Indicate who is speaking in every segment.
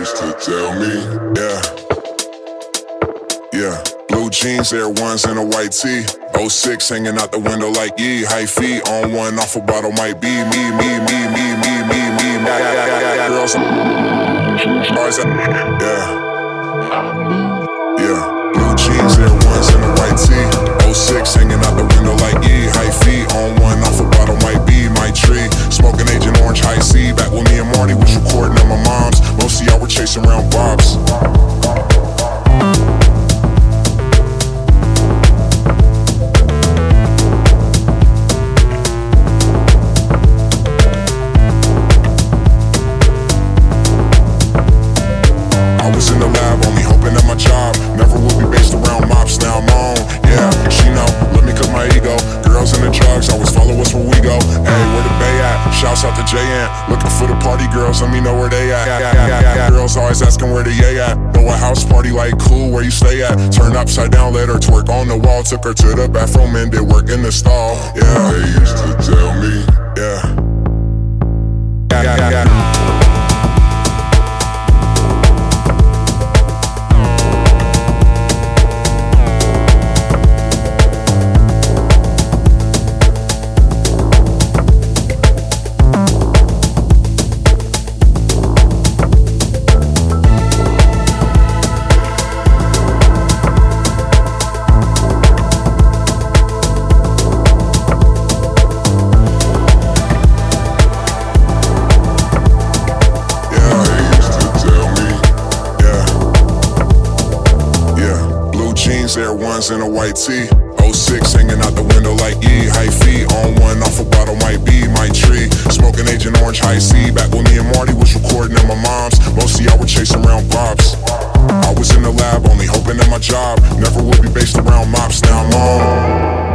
Speaker 1: used to tell me, yeah. Yeah, blue jeans, Air Ones, and a white tee. 06 hanging out the window like ye. High feet on one, off a bottle might be me, me, me, me, me, me, me. me. Girls, boys, yeah. Yeah, blue jeans, Air Ones, and a white tee. 06 hanging out the window like ye. High feet on around bobs. Upside down, let her twerk on the wall. Took her to the bathroom and did work in the stall. Yeah, they used to tell me, yeah. Yeah, yeah, yeah. Ones, a white tee. 06 hanging out the window like E. High feet on one, off a bottle might be my tree. Smoking Agent Orange, high C. Back when me and Marty was recording at my mom's. Mostly I y'all chasing around bobs. I was in the lab, only hoping that my job never would be based around mops. Now I'm on.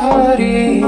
Speaker 2: Hari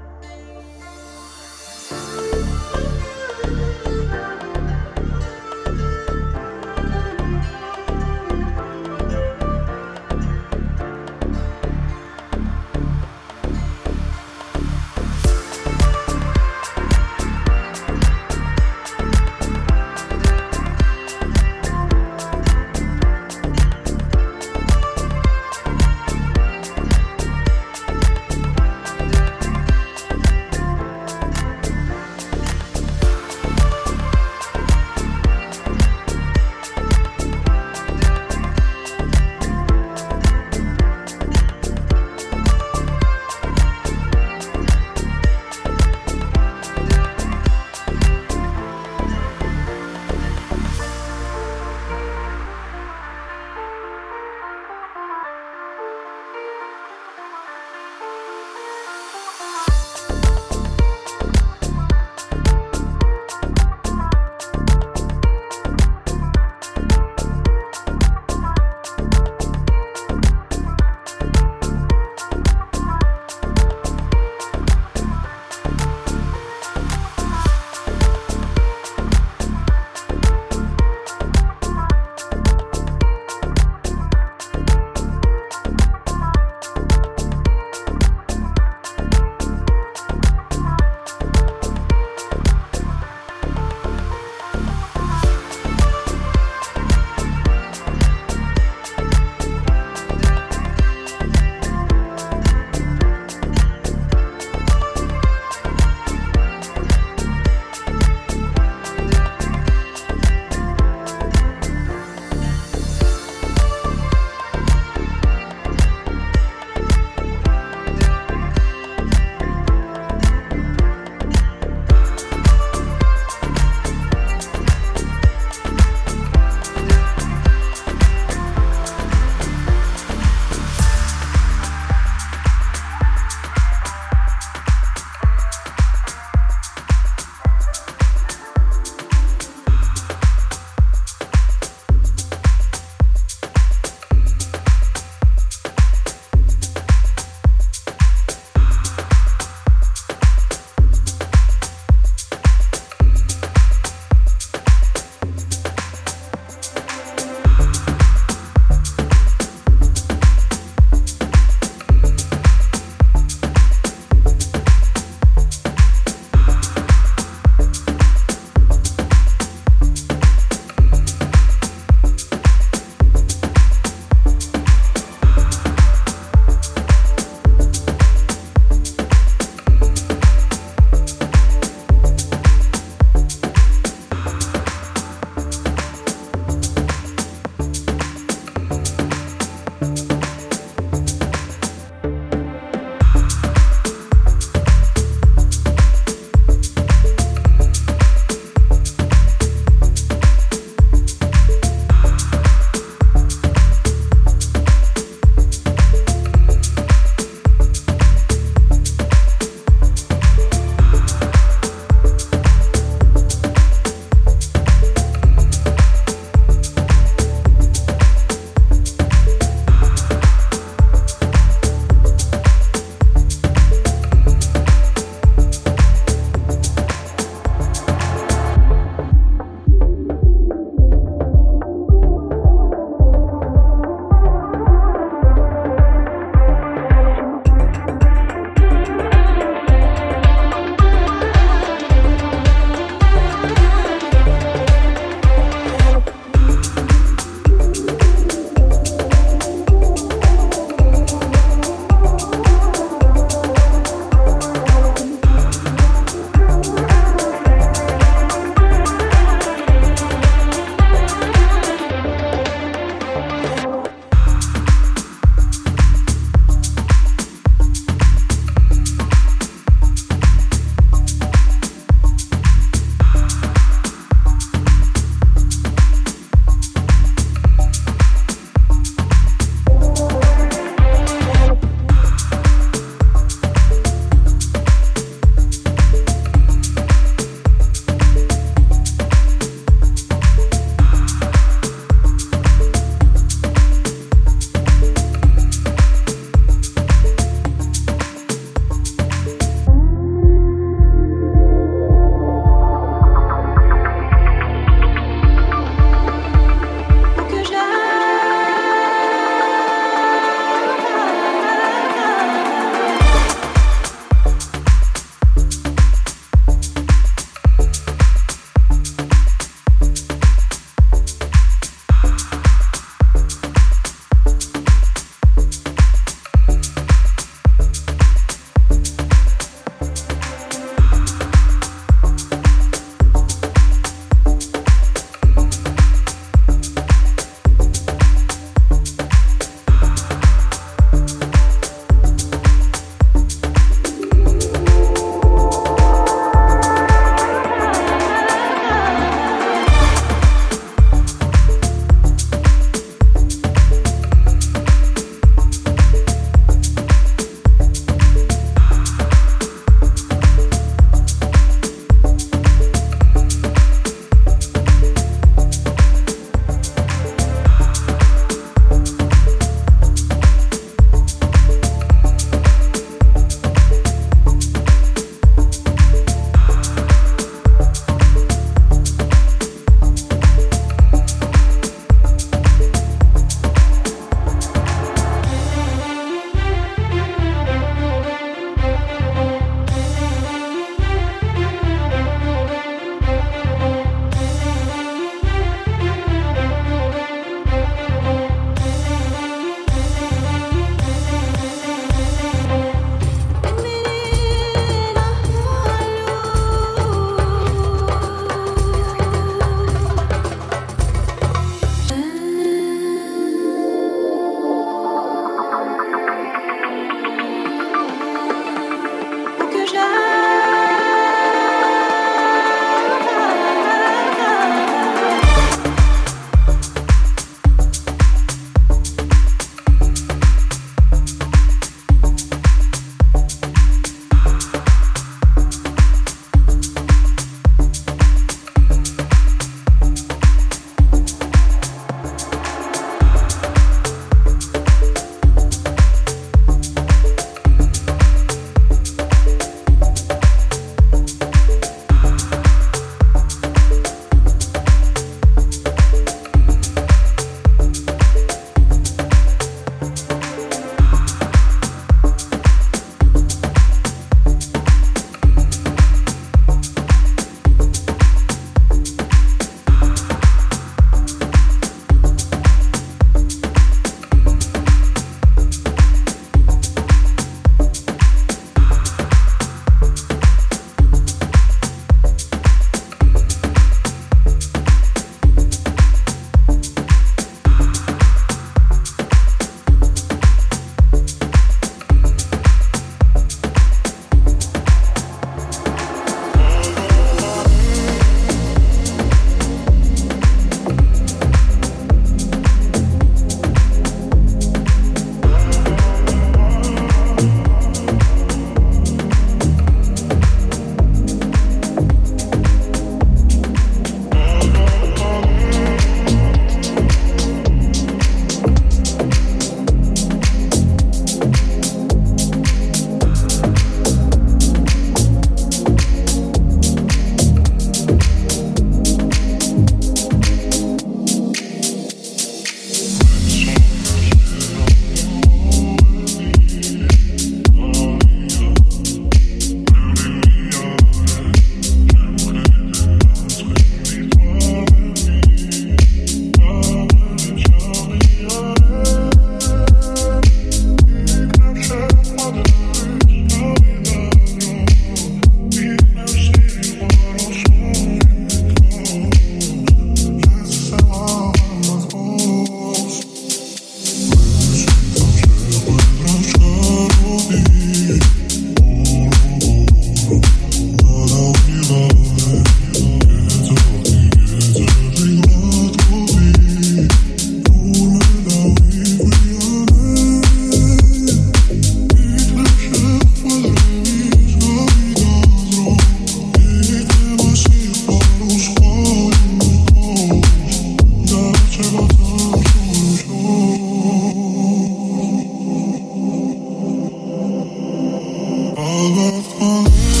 Speaker 2: all of my life.